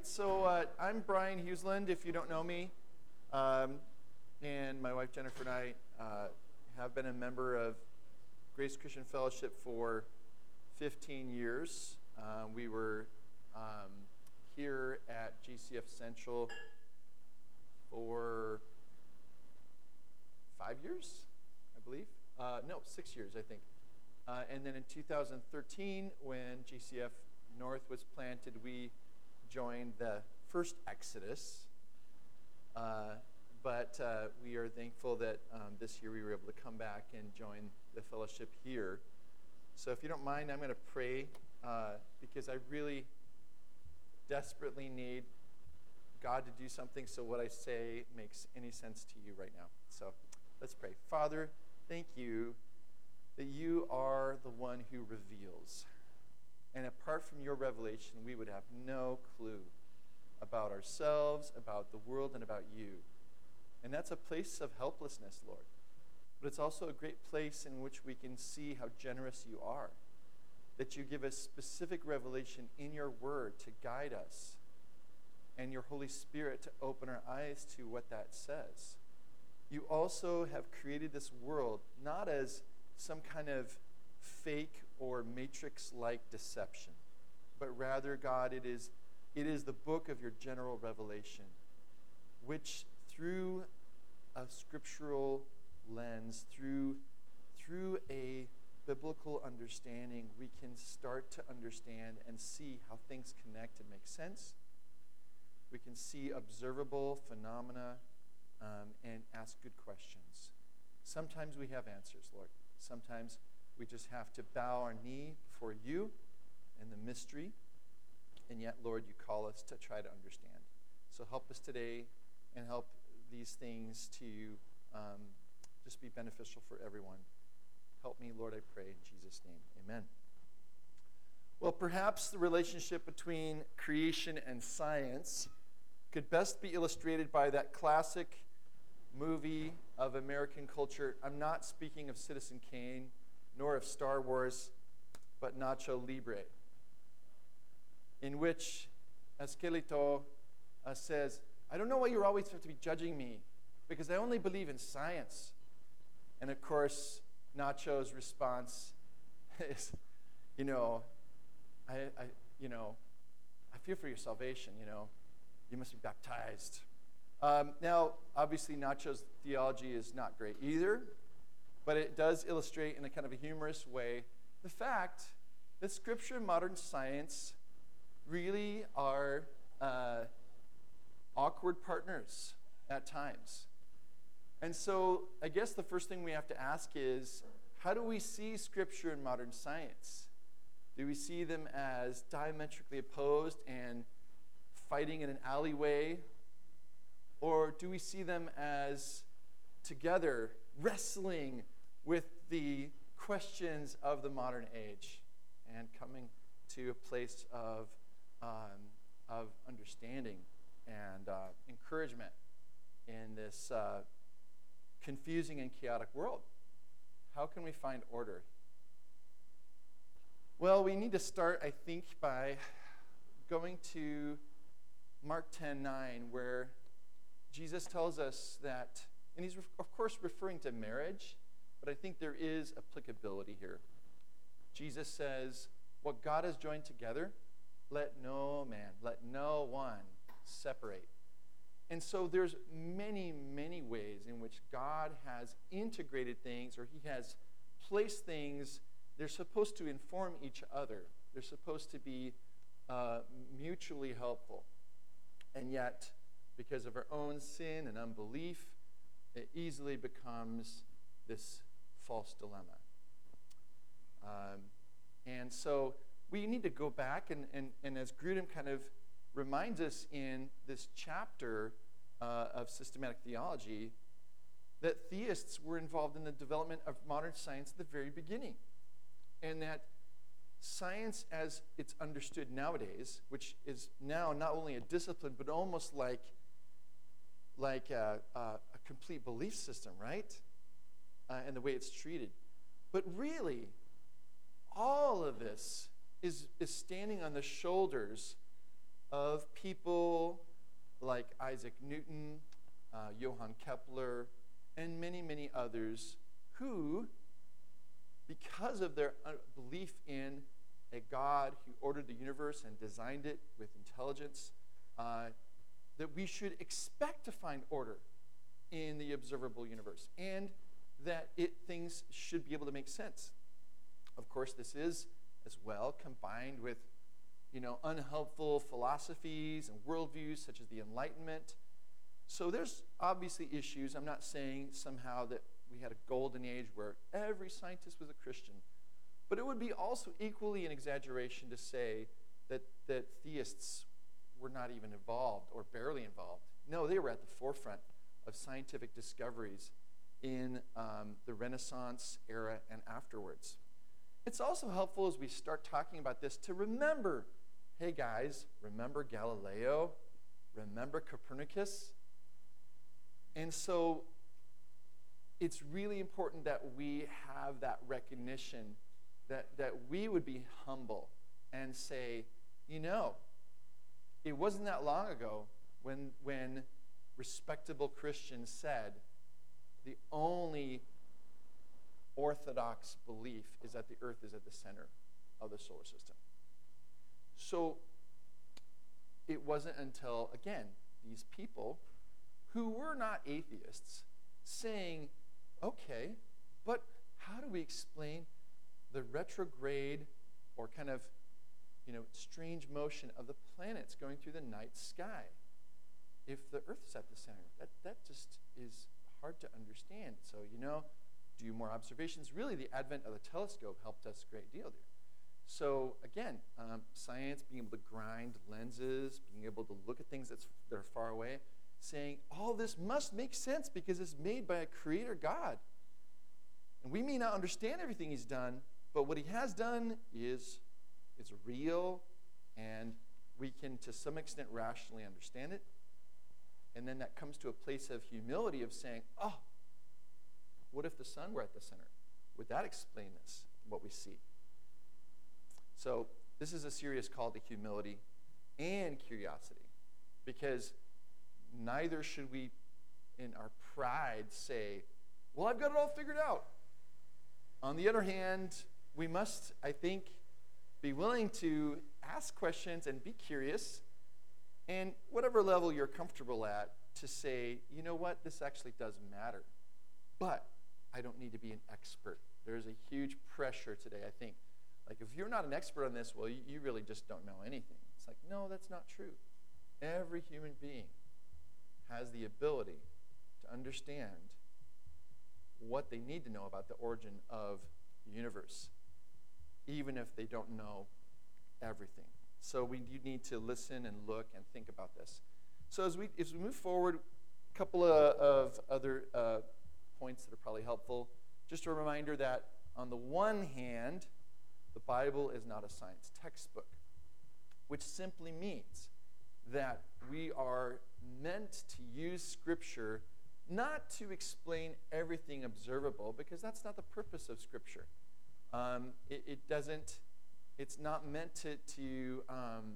right, so uh, I'm Brian Huseland, if you don't know me. Um, and my wife Jennifer and I uh, have been a member of Grace Christian Fellowship for 15 years. Uh, we were um, here at GCF Central for five years, I believe. Uh, no, six years, I think. Uh, and then in 2013, when GCF North was planted, we joined the first Exodus. Uh, but uh, we are thankful that um, this year we were able to come back and join the fellowship here. So if you don't mind, I'm going to pray uh, because I really desperately need God to do something so what I say makes any sense to you right now. So let's pray. Father, thank you that you are the one who reveals. And apart from your revelation, we would have no clue about ourselves, about the world, and about you. And that's a place of helplessness, Lord. But it's also a great place in which we can see how generous you are. That you give us specific revelation in your word to guide us, and your Holy Spirit to open our eyes to what that says. You also have created this world not as some kind of fake or matrix like deception, but rather, God, it is, it is the book of your general revelation, which through a scriptural lens, through, through a biblical understanding, we can start to understand and see how things connect and make sense. We can see observable phenomena um, and ask good questions. Sometimes we have answers, Lord. Sometimes we just have to bow our knee before you and the mystery. And yet, Lord, you call us to try to understand. So help us today and help these things to um, just be beneficial for everyone. Help me, Lord, I pray in Jesus' name. Amen. Well, perhaps the relationship between creation and science could best be illustrated by that classic movie of American culture. I'm not speaking of Citizen Kane nor of Star Wars, but Nacho Libre, in which Esqueleto uh, says, I don't know why you always have to be judging me, because I only believe in science. And of course, Nacho's response is, you know, I, I, you know, I feel for your salvation, you know. You must be baptized. Um, now, obviously, Nacho's theology is not great either but it does illustrate in a kind of a humorous way the fact that scripture and modern science really are uh, awkward partners at times. And so, I guess the first thing we have to ask is how do we see scripture and modern science? Do we see them as diametrically opposed and fighting in an alleyway? Or do we see them as together wrestling with the questions of the modern age and coming to a place of, um, of understanding and uh, encouragement in this uh, confusing and chaotic world. How can we find order? Well, we need to start, I think, by going to Mark 10 9, where Jesus tells us that and he's, of course, referring to marriage, but I think there is applicability here. Jesus says, What God has joined together, let no man, let no one separate. And so there's many, many ways in which God has integrated things or he has placed things. They're supposed to inform each other, they're supposed to be uh, mutually helpful. And yet, because of our own sin and unbelief, it easily becomes this false dilemma. Um, and so we need to go back, and, and, and as Grudem kind of reminds us in this chapter uh, of systematic theology, that theists were involved in the development of modern science at the very beginning. And that science, as it's understood nowadays, which is now not only a discipline, but almost like, like a, a, complete belief system, right? Uh, and the way it's treated. But really, all of this is, is standing on the shoulders of people like Isaac Newton, uh, Johann Kepler, and many, many others who, because of their uh, belief in a God who ordered the universe and designed it with intelligence, uh, that we should expect to find order in the observable universe and that it, things should be able to make sense. Of course, this is as well combined with you know, unhelpful philosophies and worldviews such as the Enlightenment. So there's obviously issues. I'm not saying somehow that we had a golden age where every scientist was a Christian. But it would be also equally an exaggeration to say that, that theists were not even involved or barely involved. No, they were at the forefront of scientific discoveries in um, the Renaissance era and afterwards. It's also helpful as we start talking about this to remember hey guys, remember Galileo? Remember Copernicus? And so it's really important that we have that recognition, that, that we would be humble and say, you know, it wasn't that long ago when, when respectable Christians said the only orthodox belief is that the earth is at the center of the solar system. So it wasn't until, again, these people who were not atheists saying, okay, but how do we explain the retrograde or kind of you know, strange motion of the planets going through the night sky if the Earth is at the center? That, that just is hard to understand. So, you know, do more observations. Really, the advent of the telescope helped us a great deal there. So again, um, science being able to grind lenses, being able to look at things that's, that are far away, saying all this must make sense because it's made by a creator God. And we may not understand everything he's done, but what he has done is, is real, and we can, to some extent, rationally understand it. And then that comes to a place of humility of saying, oh, what if the sun were at the center? Would that explain this, what we see? So, this is a serious call to humility and curiosity because neither should we, in our pride, say, Well, I've got it all figured out. On the other hand, we must, I think, be willing to ask questions and be curious, and whatever level you're comfortable at, to say, you know what, this actually does matter. But I don't need to be an expert. There's a huge pressure today, I think, like, if you're not an expert on this, well, you, you really just don't know anything. It's like, no, that's not true. Every human being has the ability to understand what they need to know about the origin of the universe, even if they don't know everything. So we do need to listen and look and think about this. So as we as we move forward, a couple of, of other uh, points that are probably helpful. Just a reminder that on the one hand, the Bible is not a science textbook, which simply means that we are meant to use Scripture not to explain everything observable, because that's not the purpose of Scripture. Um, it, it, doesn't, it's not meant to, to, um,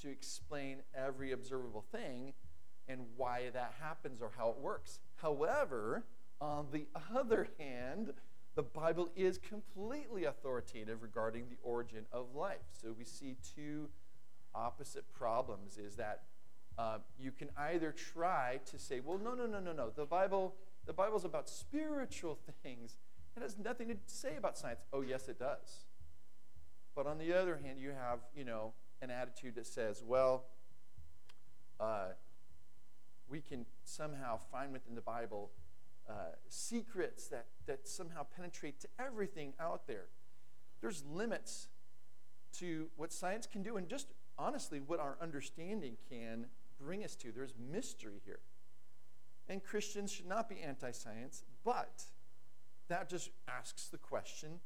to explain every observable thing and why that happens or how it works. However, on the other hand, the Bible is completely authoritative regarding the origin of life. So we see two opposite problems is that uh, you can either try to say, well, no, no, no, no, no. The Bible, the Bible's about spiritual things. It has nothing to say about science. Oh, yes, it does. But on the other hand, you have, you know, an attitude that says, well, uh, we can somehow find within the Bible uh, secrets that, that somehow penetrate to everything out there. There's limits to what science can do, and just honestly, what our understanding can bring us to. There's mystery here. And Christians should not be anti science, but that just asks the question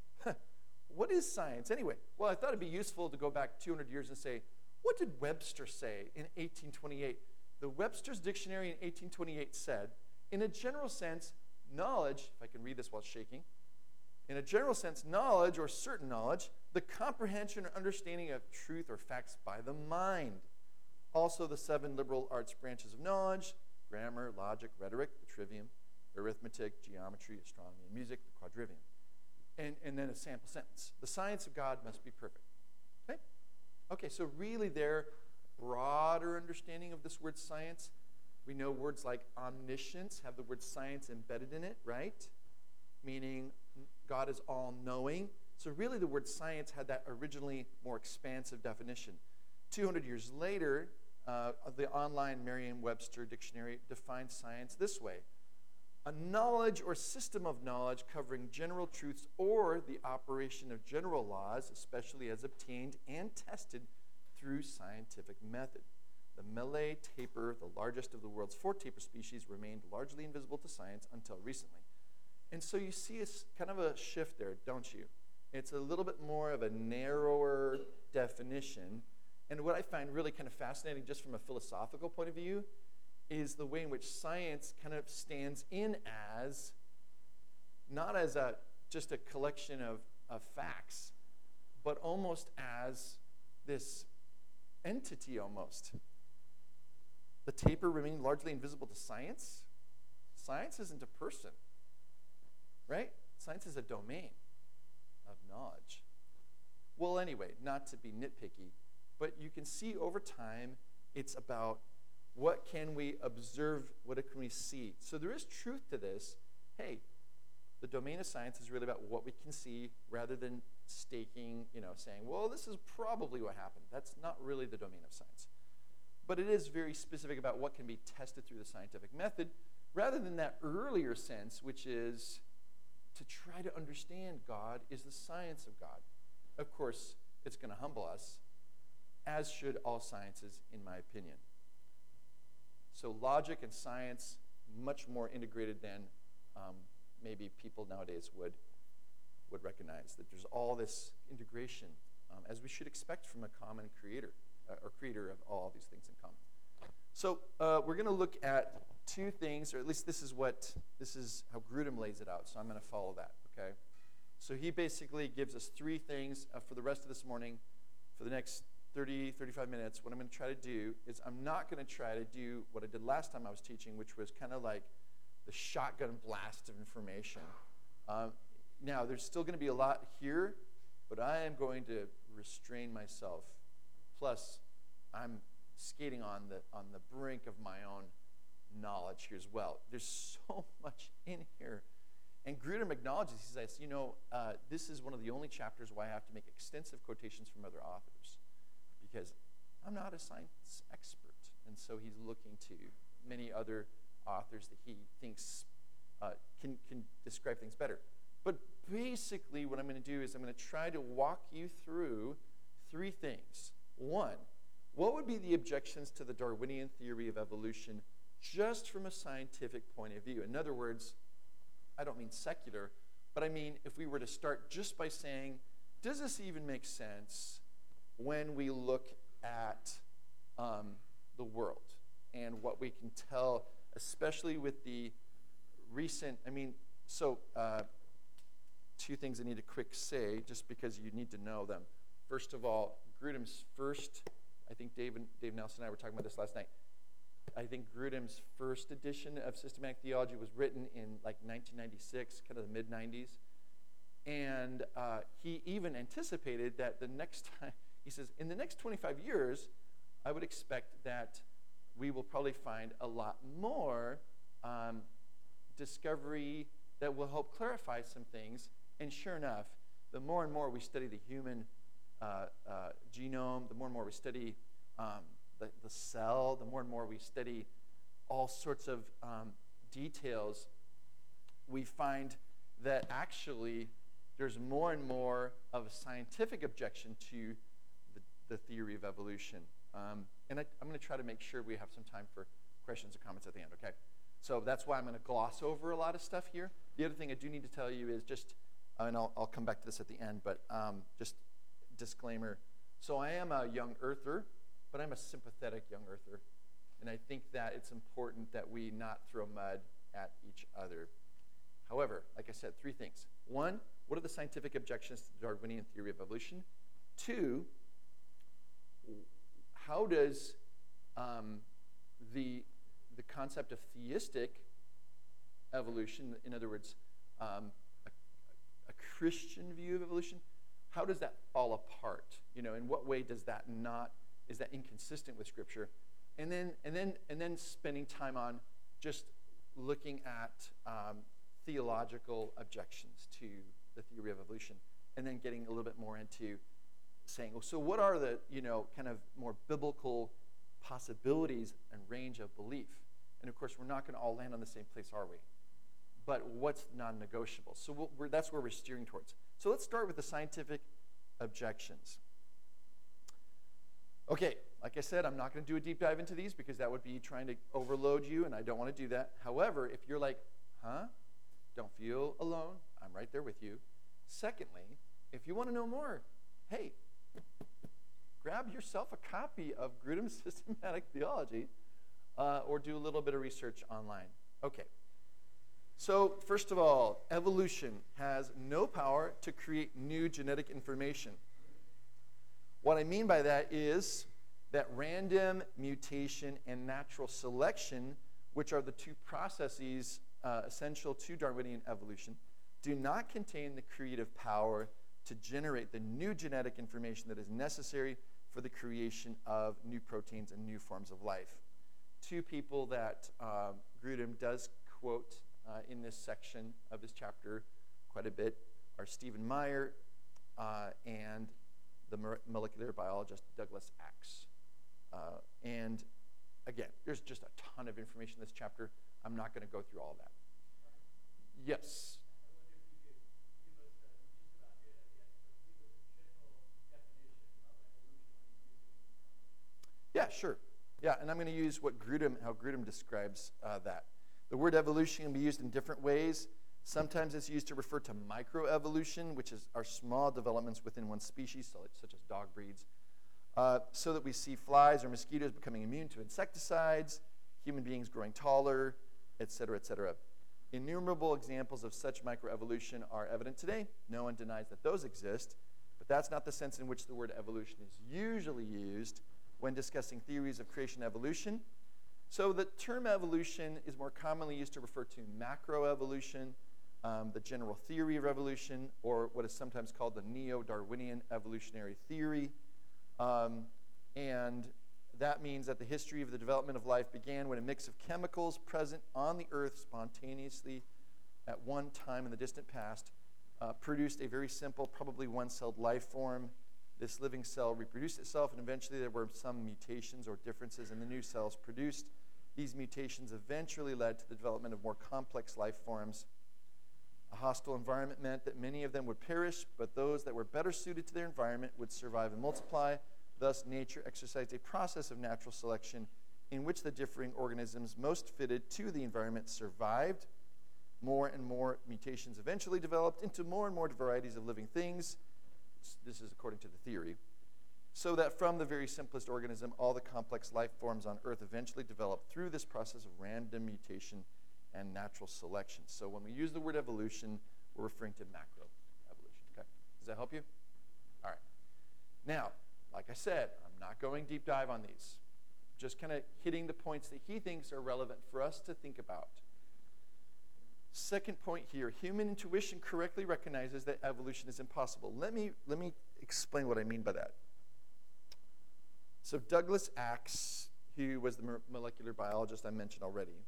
what is science anyway? Well, I thought it'd be useful to go back 200 years and say, what did Webster say in 1828? The Webster's Dictionary in 1828 said in a general sense, knowledge, if I can read this while shaking, in a general sense, knowledge or certain knowledge, the comprehension or understanding of truth or facts by the mind, Also, the seven liberal arts branches of knowledge grammar, logic, rhetoric, the trivium, arithmetic, geometry, astronomy, and music, the quadrivium. And, and then a sample sentence. The science of God must be perfect. Okay? Okay, so really, their broader understanding of this word science, we know words like omniscience have the word science embedded in it, right? Meaning God is all knowing. So, really, the word science had that originally more expansive definition. 200 years later, uh, the online Merriam Webster dictionary defines science this way a knowledge or system of knowledge covering general truths or the operation of general laws, especially as obtained and tested through scientific method. The Malay tapir, the largest of the world's four tapir species, remained largely invisible to science until recently. And so you see a kind of a shift there, don't you? It's a little bit more of a narrower definition. And what I find really kind of fascinating, just from a philosophical point of view, is the way in which science kind of stands in as not as a just a collection of, of facts, but almost as this entity almost. The tapir remained largely invisible to science. Science isn't a person, right? Science is a domain of knowledge. Well, anyway, not to be nitpicky, but you can see over time it's about what can we observe, what can we see. So there is truth to this. Hey, the domain of science is really about what we can see rather than staking, you know, saying, well, this is probably what happened. That's not really the domain of science. But it is very specific about what can be tested through the scientific method rather than that earlier sense, which is to try to understand God is the science of God. Of course, it's going to humble us, as should all sciences, in my opinion. So, logic and science, much more integrated than um, maybe people nowadays would, would recognize. That there's all this integration, um, as we should expect from a common creator, uh, or creator of all these things in common. So, uh, we're going to look at two things, or at least this is what, this is how Grudem lays it out. So, I'm going to follow that, okay? So, he basically gives us three things uh, for the rest of this morning, for the next 30, 35 minutes, what I'm going to try to do is I'm not going to try to do what I did last time I was teaching, which was kind of like the shotgun blast of information. Um, now, there's still going to be a lot here, but I am going to restrain myself. Plus, I'm skating on the, on the brink of my own knowledge here as well. There's so much in here. And Grudem acknowledges, he says, you know, uh, this is one of the only chapters where I have to make extensive quotations from other authors because I'm not a science expert. And so he's looking to many other authors that he thinks uh, can, can describe things better. But basically, what I'm going to do is I'm going to try to walk you through three things. One, what would be the objections to the Darwinian theory of evolution just from a scientific point of view? In other words, I don't mean secular, but I mean if we were to start just by saying, does this even make sense? When we look at um, the world and what we can tell, especially with the recent, I mean, so uh, two things I need to quick say just because you need to know them. First of all, Grudem's first, I think Dave, and, Dave Nelson and I were talking about this last night. I think Grudem's first edition of systematic theology was written in like 1996, kind of the mid 90s. And uh, he even anticipated that the next time, he says, in the next 25 years, I would expect that we will probably find a lot more um, discovery that will help clarify some things. And sure enough, the more and more we study the human uh, uh, genome, the more and more we study um, the, the cell, the more and more we study all sorts of um, details, we find that actually there's more and more of a scientific objection to the theory of evolution. Um, and I, am going to try to make sure we have some time for questions or comments at the end, okay? So that's why I'm going to gloss over a lot of stuff here. The other thing I do need to tell you is just, and I'll, I'll come back to this at the end, but um, just disclaimer. So I am a young earther, but I'm a sympathetic young earther. And I think that it's important that we not throw mud at each other. However, like I said, three things. One, what are the scientific objections to the Darwinian theory of evolution? Two, how does um, the, the concept of theistic evolution, in other words, um, a, a Christian view of evolution, how does that fall apart? You know, in what way does that not, is that inconsistent with Scripture? And then, and then, and then spending time on just looking at um, theological objections to the theory of evolution, and then getting a little bit more into saying, well, so what are the, you know, kind of more biblical possibilities and range of belief? And of course, we're not going to all land on the same place, are we? But what's non negotiable? So we that's where we're steering towards. So let's start with the scientific objections. Okay, like I said, I'm not going to do a deep dive into these because that would be trying to overload you, and I don't want to do that. However, if you're like, huh? Don't feel alone. I'm right there with you. Secondly, if you want to know more, hey, grab yourself a copy of Grudem's Systematic Theology uh, or do a little bit of research online. Okay. So, first of all, evolution has no power to create new genetic information. What I mean by that is that random mutation and natural selection, which are the two processes uh, essential to Darwinian evolution, do not contain the creative power to generate the new genetic information that is necessary for the creation of new proteins and new forms of life. Two people that uh, Grudem does quote uh, in this section of his chapter quite a bit are Stephen Meyer uh, and the molecular biologist Douglas Axe. Uh, and again, there's just a ton of information in this chapter. I'm not going to go through all that. Yes. Yeah, sure. Yeah, and I'm going to use what Grudem, how Grudem describes uh, that. The word evolution can be used in different ways. Sometimes it's used to refer to microevolution, which is are small developments within one species, such as dog breeds, uh, so that we see flies or mosquitoes becoming immune to insecticides, human beings growing taller, et cetera, et cetera. Innumerable examples of such microevolution are evident today. No one denies that those exist, but that's not the sense in which the word evolution is usually used when discussing theories of creation evolution. So the term evolution is more commonly used to refer to macroevolution, um, the general theory of evolution, or what is sometimes called the neo Darwinian evolutionary theory. Um, and that means that the history of the development of life began when a mix of chemicals present on the earth spontaneously at one time in the distant past uh, produced a very simple, probably one celled life form. This living cell reproduced itself, and eventually there were some mutations or differences in the new cells produced. These mutations eventually led to the development of more complex life forms. A hostile environment meant that many of them would perish, but those that were better suited to their environment would survive and multiply. Thus, nature exercised a process of natural selection in which the differing organisms most fitted to the environment survived. More and more mutations eventually developed into more and more varieties of living things. This is according to the theory. So that from the very simplest organism, all the complex life forms on Earth eventually develop through this process of random mutation and natural selection. So when we use the word evolution, we're referring to macro evolution. Okay? Does that help you? All right. Now, like I said, I'm not going deep dive on these. Just kind of hitting the points that he thinks are relevant for us to think about. Second point here human intuition correctly recognizes that evolution is impossible. Let me, let me explain what I mean by that. So, Douglas Axe, who was the molecular biologist I mentioned already,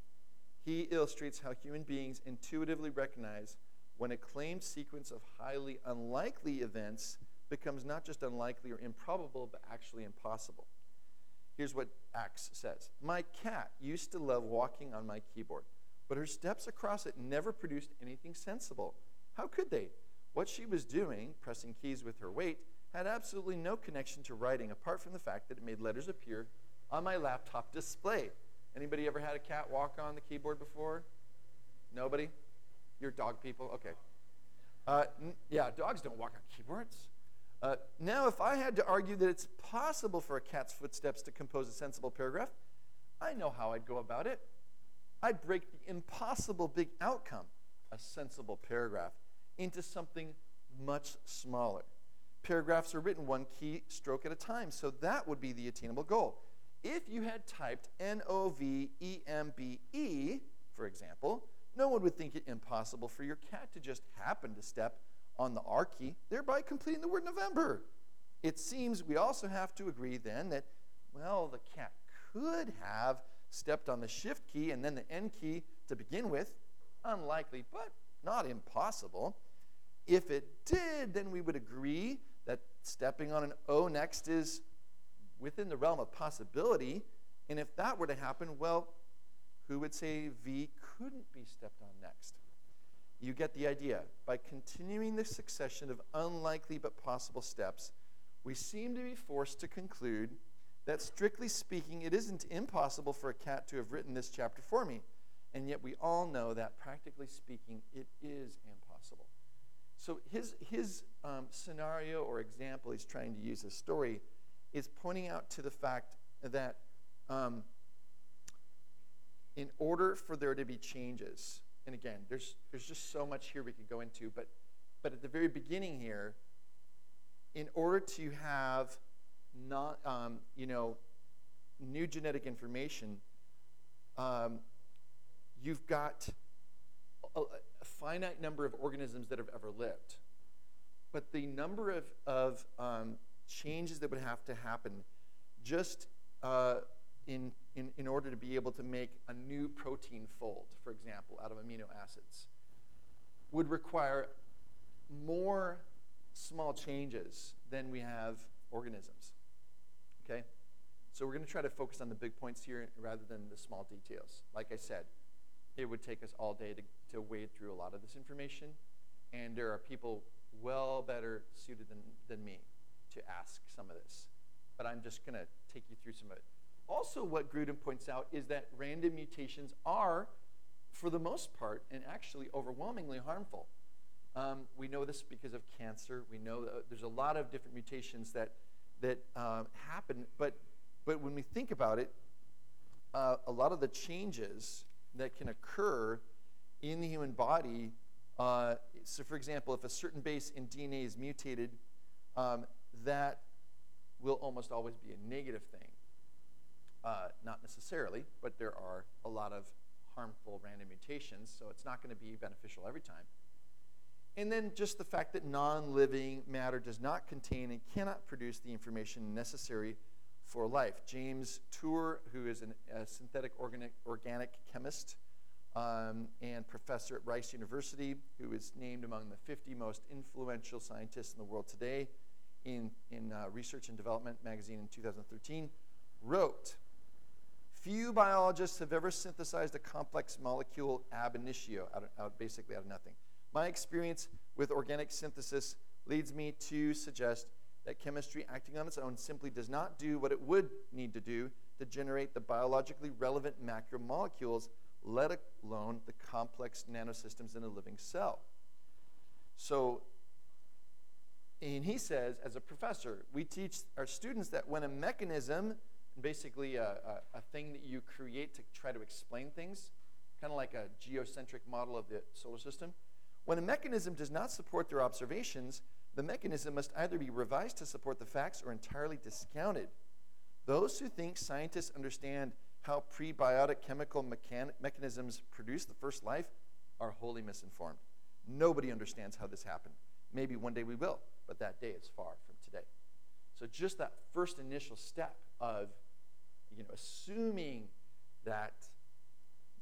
he illustrates how human beings intuitively recognize when a claimed sequence of highly unlikely events becomes not just unlikely or improbable, but actually impossible. Here's what Axe says My cat used to love walking on my keyboard, but her steps across it never produced anything sensible. How could they? What she was doing, pressing keys with her weight, had absolutely no connection to writing apart from the fact that it made letters appear on my laptop display. Anybody ever had a cat walk on the keyboard before? Nobody? You're dog people? Okay. Uh, n- yeah, dogs don't walk on keyboards. Uh, now, if I had to argue that it's possible for a cat's footsteps to compose a sensible paragraph, I know how I'd go about it. I'd break the impossible big outcome, a sensible paragraph, into something much smaller. Paragraphs are written one key stroke at a time, so that would be the attainable goal. if you had typed N O V E M B E, for example, no one would think it impossible for your cat to just happen to step on the R key, thereby completing the word November. It seems we also have to agree then that, well, the cat could have stepped on the shift key and then the N key to begin with. Unlikely, but not impossible. If it did, then we would agree that stepping on an O next is within the realm of possibility. And if that were to happen, well, who would say V couldn't be stepped on next? You get the idea. By continuing the succession of unlikely but possible steps, we seem to be forced to conclude that, strictly speaking, it isn't impossible for a cat to have written this chapter for me. And yet, we all know that, practically speaking, it is impossible. So, his, his um, scenario or example he's trying to use, his story, is pointing out to the fact that um, in order for there to be changes, and again, there's, there's just so much here we could go into, but, but at the very beginning here, in order to have not, um, you know, new genetic information, um, you've got a, a, finite number of organisms that have ever lived. But the number of, of um, changes that would have to happen just uh, in, in, in order to be able to make a new protein fold, for example, out of amino acids, would require more small changes than we have organisms. Okay? So we're going to try to focus on the big points here rather than the small details. Like I said, it would take us all day to, to wade through a lot of this information, and there are people well better suited than, than me to ask some of this. But I'm just going to take you through some of it. Also, what Grudem points out is that random mutations are, for the most part, and actually overwhelmingly harmful. Um, we know this because of cancer. We know there's a lot of different mutations that, that uh, happen. But, but when we think about it, uh, a lot of the changes that can occur in the human body, uh, so for example, if a certain base in DNA is mutated, um, that will almost always be a negative thing. Uh, not necessarily, but there are a lot of harmful random mutations, so it's not going to be beneficial every time. And then just the fact that non living matter does not contain and cannot produce the information necessary for life. James Tour, who is an, a synthetic organic, organic chemist um, and professor at Rice University, who is named among the 50 most influential scientists in the world today in, in uh, Research and Development magazine in 2013, wrote Few biologists have ever synthesized a complex molecule ab initio, out, of, out basically out of nothing. My experience with organic synthesis leads me to suggest that chemistry acting on its own simply does not do what it would need to do to generate the biologically relevant macromolecules, let alone the complex nanosystems in a living cell. So, and he says, as a professor, we teach our students that when a mechanism basically a, a, a, thing that you create to try to explain things, kind of like a geocentric model of the solar system. When a mechanism does not support their observations, the mechanism must either be revised to support the facts or entirely discounted. Those who think scientists understand how prebiotic chemical mechan- mechanisms produce the first life are wholly misinformed. Nobody understands how this happened. Maybe one day we will, but that day is far from today. So, just that first initial step of you know, assuming that,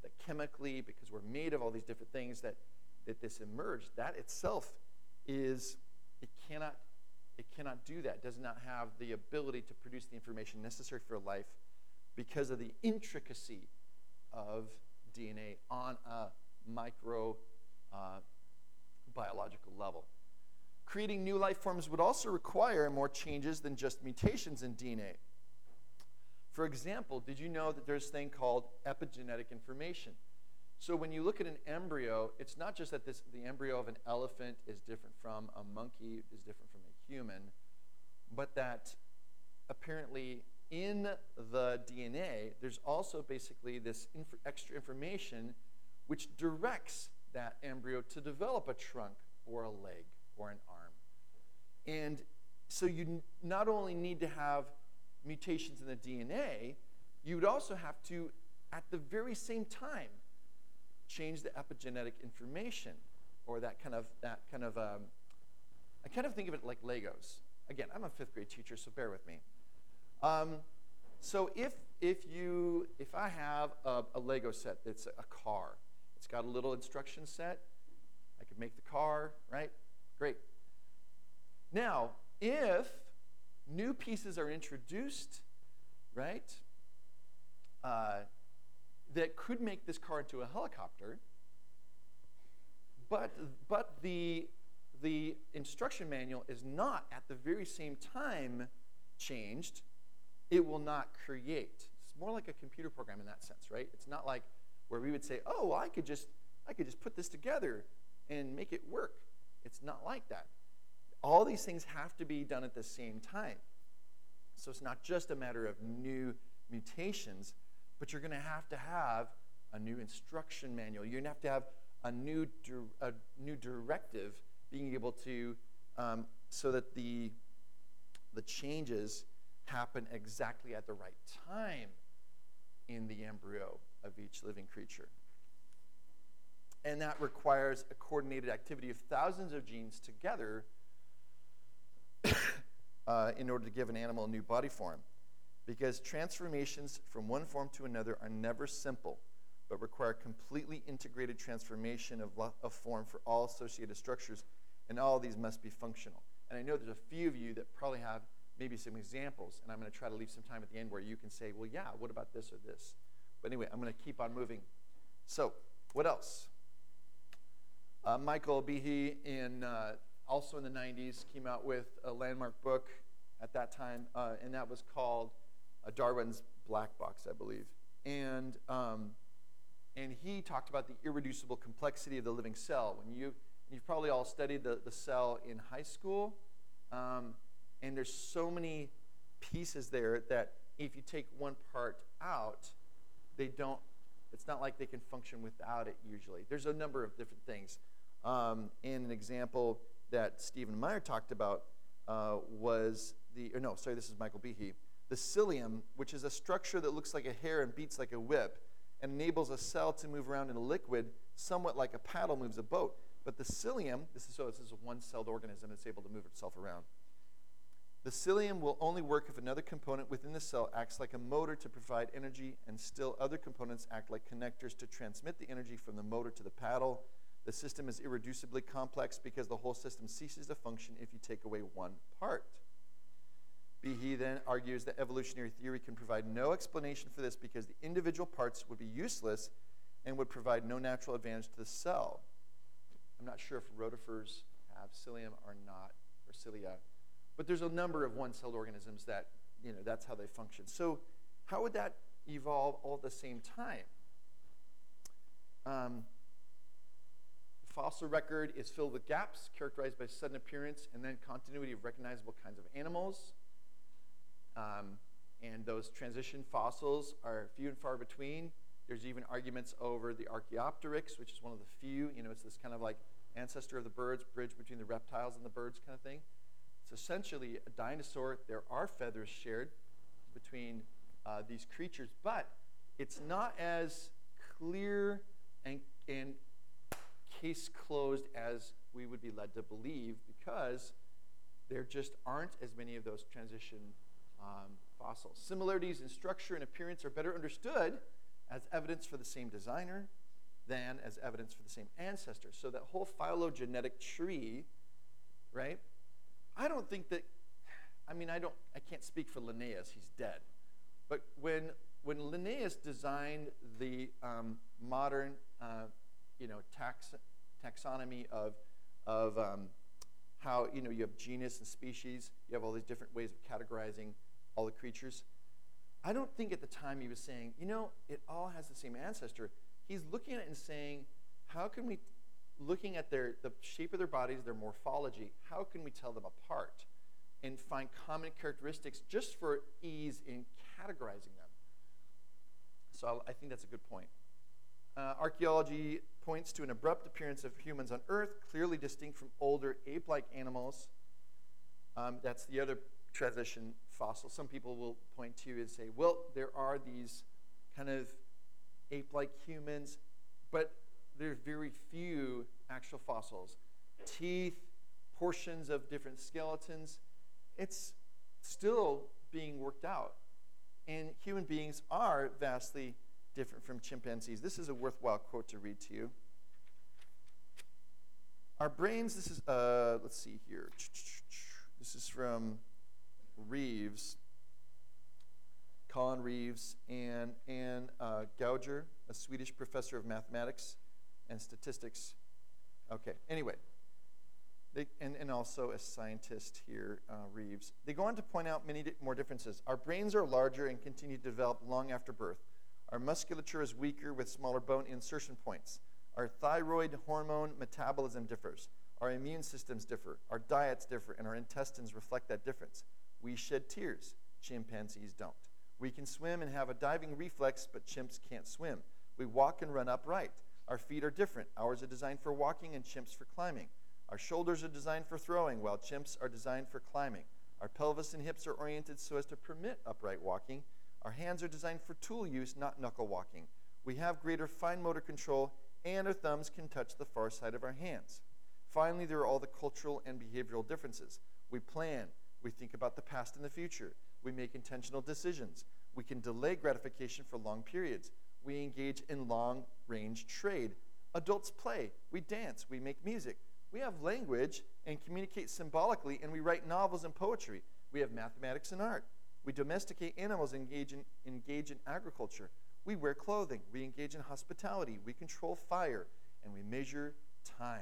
that chemically, because we're made of all these different things, that, that this emerged, that itself is, it cannot, it cannot do that. It does not have the ability to produce the information necessary for life because of the intricacy of DNA on a micro uh, biological level. Creating new life forms would also require more changes than just mutations in DNA. For example, did you know that there's a thing called epigenetic information? So when you look at an embryo, it's not just that this, the embryo of an elephant is different from a monkey, is different from a human, but that apparently in the DNA, there's also basically this inf- extra information which directs that embryo to develop a trunk or a leg or an arm. And so you not only need to have mutations in the DNA, you would also have to, at the very same time, change the epigenetic information or that kind of, that kind of, um, I kind of think of it like Legos. Again, I'm a fifth grade teacher, so bear with me. Um, so if, if you, if I have a, a Lego set that's a car, it's got a little instruction set, I could make the car, right? Great. Now, if new pieces are introduced, right, uh, that could make this car into a helicopter, but, but the, the instruction manual is not at the very same time changed, it will not create. It's more like a computer program in that sense, right? It's not like where we would say, oh, I could just, I could just put this together and make it work. It's not like that. All these things have to be done at the same time. So it's not just a matter of new mutations, but you're going to have to have a new instruction manual. You're going to have to have a new, a new directive being able to, um, so that the, the changes happen exactly at the right time in the embryo of each living creature. And that requires a coordinated activity of thousands of genes together uh, in order to give an animal a new body form. Because transformations from one form to another are never simple, but require completely integrated transformation of, lo- of form for all associated structures, and all these must be functional. And I know there's a few of you that probably have maybe some examples, and I'm going to try to leave some time at the end where you can say, well, yeah, what about this or this? But anyway, I'm going to keep on moving. So, what else? Uh, Michael Behe, in, uh, also in the 90s, came out with a landmark book at that time, uh, and that was called uh, Darwin's Black Box, I believe. And, um, and he talked about the irreducible complexity of the living cell. When you, you've probably all studied the, the cell in high school, um, and there's so many pieces there that if you take one part out, they don't, it's not like they can function without it usually. There's a number of different things. Um, and an example that Stephen Meyer talked about uh, was the, no, sorry, this is Michael Behe. The cilium, which is a structure that looks like a hair and beats like a whip, and enables a cell to move around in a liquid somewhat like a paddle moves a boat. But the cilium, this is so this is a one-celled organism that's able to move itself around. The cilium will only work if another component within the cell acts like a motor to provide energy, and still other components act like connectors to transmit the energy from the motor to the paddle the system is irreducibly complex because the whole system ceases to function if you take away one part. Behe then argues that evolutionary theory can provide no explanation for this because the individual parts would be useless and would provide no natural advantage to the cell. I'm not sure if rotifers have cilium or not, or cilia, but there's a number of one-celled organisms that, you know, that's how they function. So how would that evolve all at the same time? Um, fossil record is filled with gaps characterized by sudden appearance and then continuity of recognizable kinds of animals. Um, and those transition fossils are few and far between. There's even arguments over the Archaeopteryx, which is one of the few. You know, it's this kind of like ancestor of the birds, bridge between the reptiles and the birds kind of thing. It's essentially a dinosaur. There are feathers shared between uh, these creatures, but it's not as clear and, and case closed as we would be led to believe because there just aren't as many of those transition um, fossils. Similarities in structure and appearance are better understood as evidence for the same designer than as evidence for the same ancestor. So that whole phylogenetic tree, right? I don't think that, I mean, I don't, I can't speak for Linnaeus, he's dead. But when, when Linnaeus designed the um, modern uh, you know, tax, taxonomy of, of um, how, you know, you have genus and species, you have all these different ways of categorizing all the creatures. I don't think at the time he was saying, you know, it all has the same ancestor. He's looking at it and saying, how can we, looking at their, the shape of their bodies, their morphology, how can we tell them apart and find common characteristics just for ease in categorizing them? So I think that's a good point. Uh, archaeology points to an abrupt appearance of humans on Earth, clearly distinct from older ape like animals. Um, that's the other transition fossil. Some people will point to and say, well, there are these kind of ape like humans, but there are very few actual fossils. Teeth, portions of different skeletons, it's still being worked out. And human beings are vastly different from chimpanzees. This is a worthwhile quote to read to you. Our brains, this is, uh, let's see here. This is from Reeves, Colin Reeves, and Ann uh, Gauger, a Swedish professor of mathematics and statistics. Okay, anyway, they, and, and also a scientist here, uh, Reeves. They go on to point out many di- more differences. Our brains are larger and continue to develop long after birth. Our musculature is weaker with smaller bone insertion points. Our thyroid hormone metabolism differs. Our immune systems differ. Our diets differ, and our intestines reflect that difference. We shed tears. Chimpanzees don't. We can swim and have a diving reflex, but chimps can't swim. We walk and run upright. Our feet are different. Ours are designed for walking and chimps for climbing. Our shoulders are designed for throwing, while chimps are designed for climbing. Our pelvis and hips are oriented so as to permit upright walking. Our hands are designed for tool use, not knuckle walking. We have greater fine motor control, and our thumbs can touch the far side of our hands. Finally, there are all the cultural and behavioral differences. We plan, we think about the past and the future, we make intentional decisions, we can delay gratification for long periods, we engage in long range trade. Adults play, we dance, we make music, we have language and communicate symbolically, and we write novels and poetry. We have mathematics and art. We domesticate animals, engage in, engage in agriculture. We wear clothing. We engage in hospitality. We control fire, and we measure time.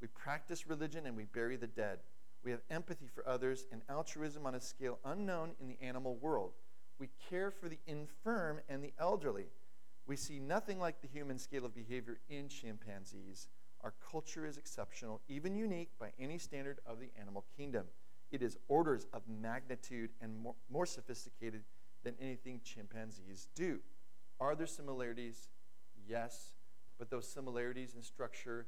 We practice religion and we bury the dead. We have empathy for others and altruism on a scale unknown in the animal world. We care for the infirm and the elderly. We see nothing like the human scale of behavior in chimpanzees. Our culture is exceptional, even unique by any standard of the animal kingdom. It is orders of magnitude and more, more sophisticated than anything chimpanzees do. Are there similarities? Yes, but those similarities in structure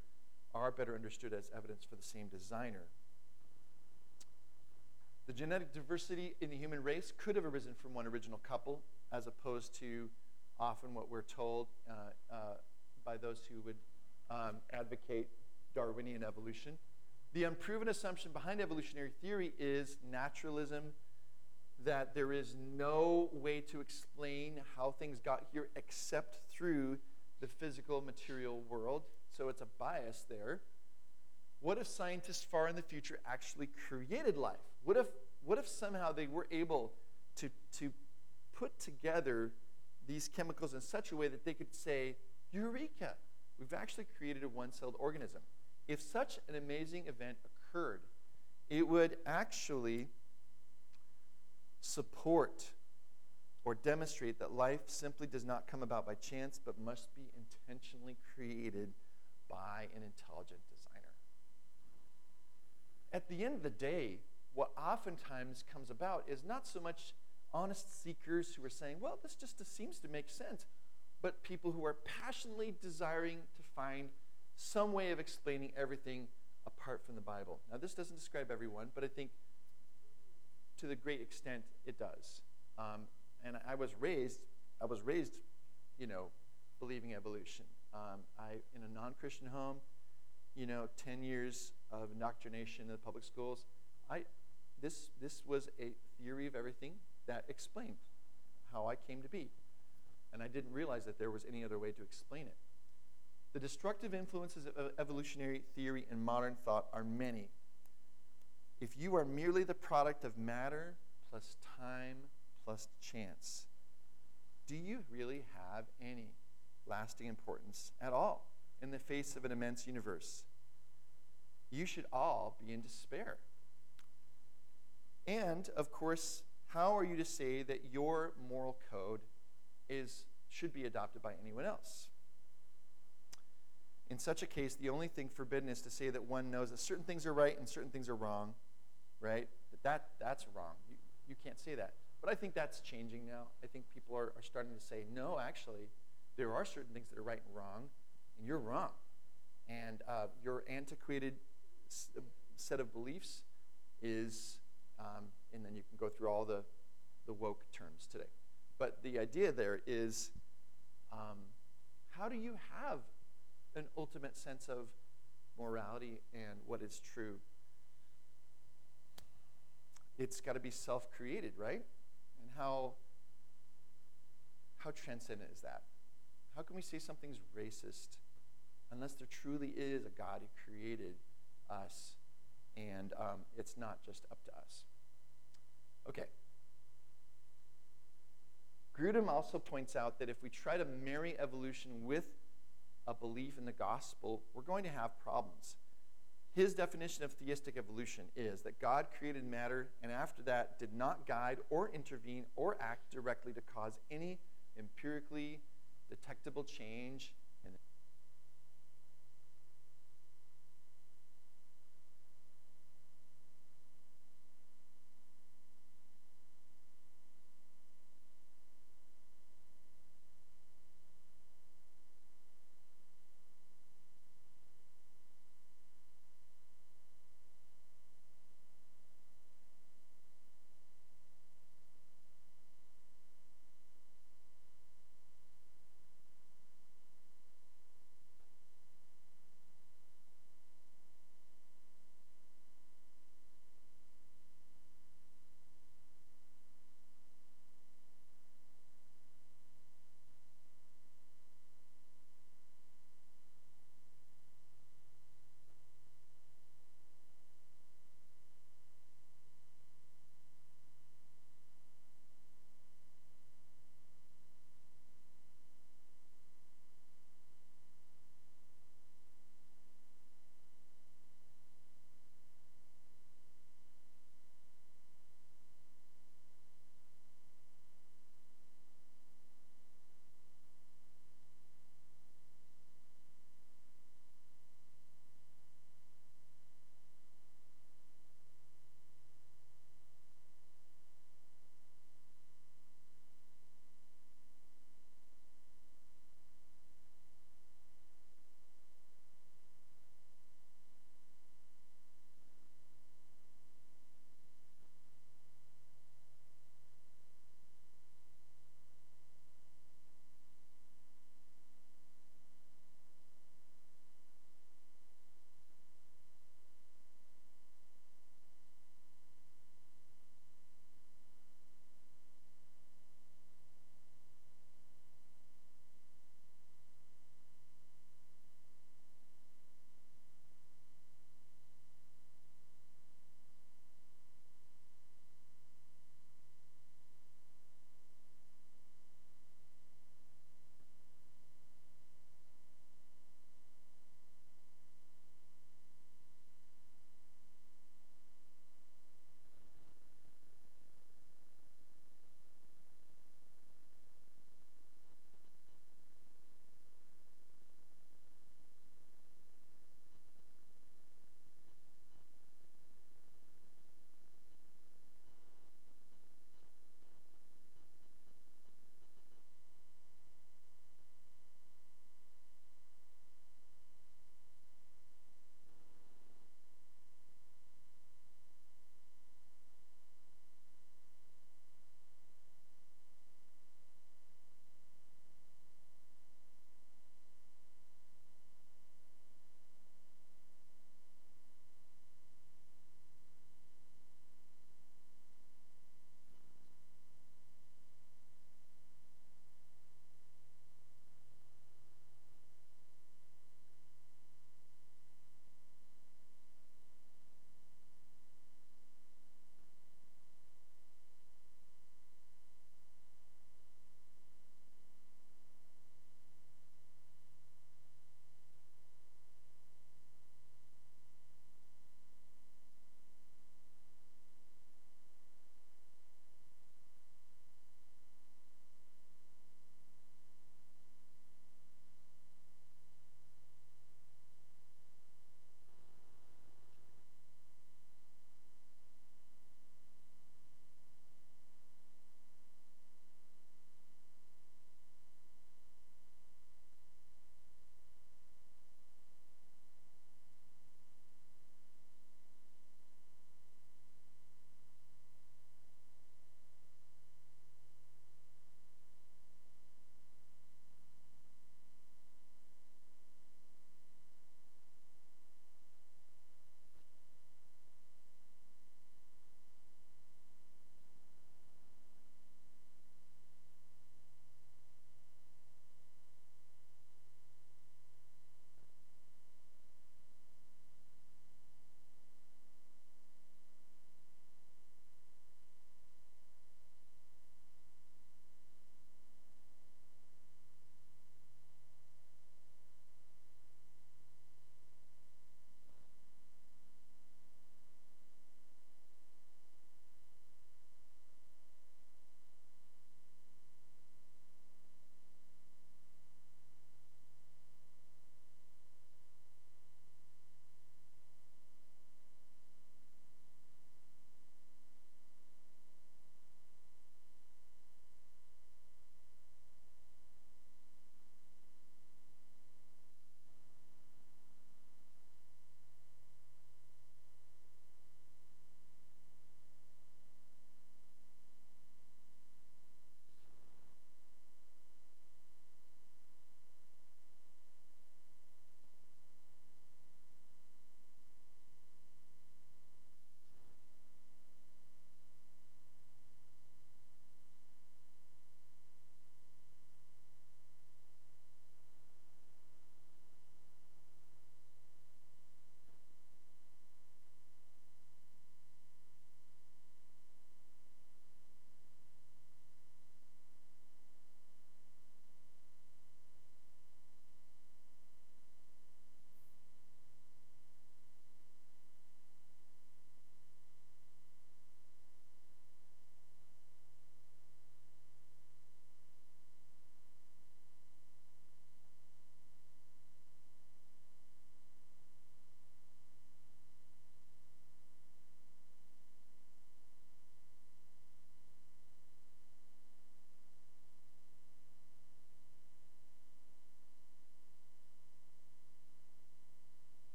are better understood as evidence for the same designer. The genetic diversity in the human race could have arisen from one original couple, as opposed to often what we're told uh, uh, by those who would um, advocate Darwinian evolution. The unproven assumption behind evolutionary theory is naturalism, that there is no way to explain how things got here except through the physical material world. So it's a bias there. What if scientists far in the future actually created life? What if, what if somehow they were able to, to put together these chemicals in such a way that they could say, Eureka! We've actually created a one celled organism. If such an amazing event occurred, it would actually support or demonstrate that life simply does not come about by chance, but must be intentionally created by an intelligent designer. At the end of the day, what oftentimes comes about is not so much honest seekers who are saying, well, this just seems to make sense but people who are passionately desiring to find some way of explaining everything apart from the Bible. Now, this doesn't describe everyone, but I think to the great extent it does. Um, and I was raised, I was raised, you know, believing evolution. Um, I in a non-Christian home, you know, 10 years of indoctrination in the public schools. I this this was a theory of everything that explained how I came to be and I didn't realize that there was any other way to explain it. The destructive influences of evolutionary theory and modern thought are many. If you are merely the product of matter plus time plus chance, do you really have any lasting importance at all in the face of an immense universe? You should all be in despair. And, of course, how are you to say that your moral code is, should be adopted by anyone else. In such a case, the only thing forbidden is to say that one knows that certain things are right and certain things are wrong, right? That, that that's wrong. You, you can't say that. But I think that's changing now. I think people are, are starting to say, no, actually, there are certain things that are right and wrong, and you're wrong. And uh, your antiquated set of beliefs is Um, and then you can go through all the, the woke terms today. But the idea there is um, how do you have an ultimate sense of morality and what is true? It's got to be self created, right? And how, how transcendent is that? How can we say something's racist unless there truly is a God who created us and um, it's not just up to us? Okay. Grudem also points out that if we try to marry evolution with a belief in the gospel, we're going to have problems. His definition of theistic evolution is that God created matter and after that did not guide or intervene or act directly to cause any empirically detectable change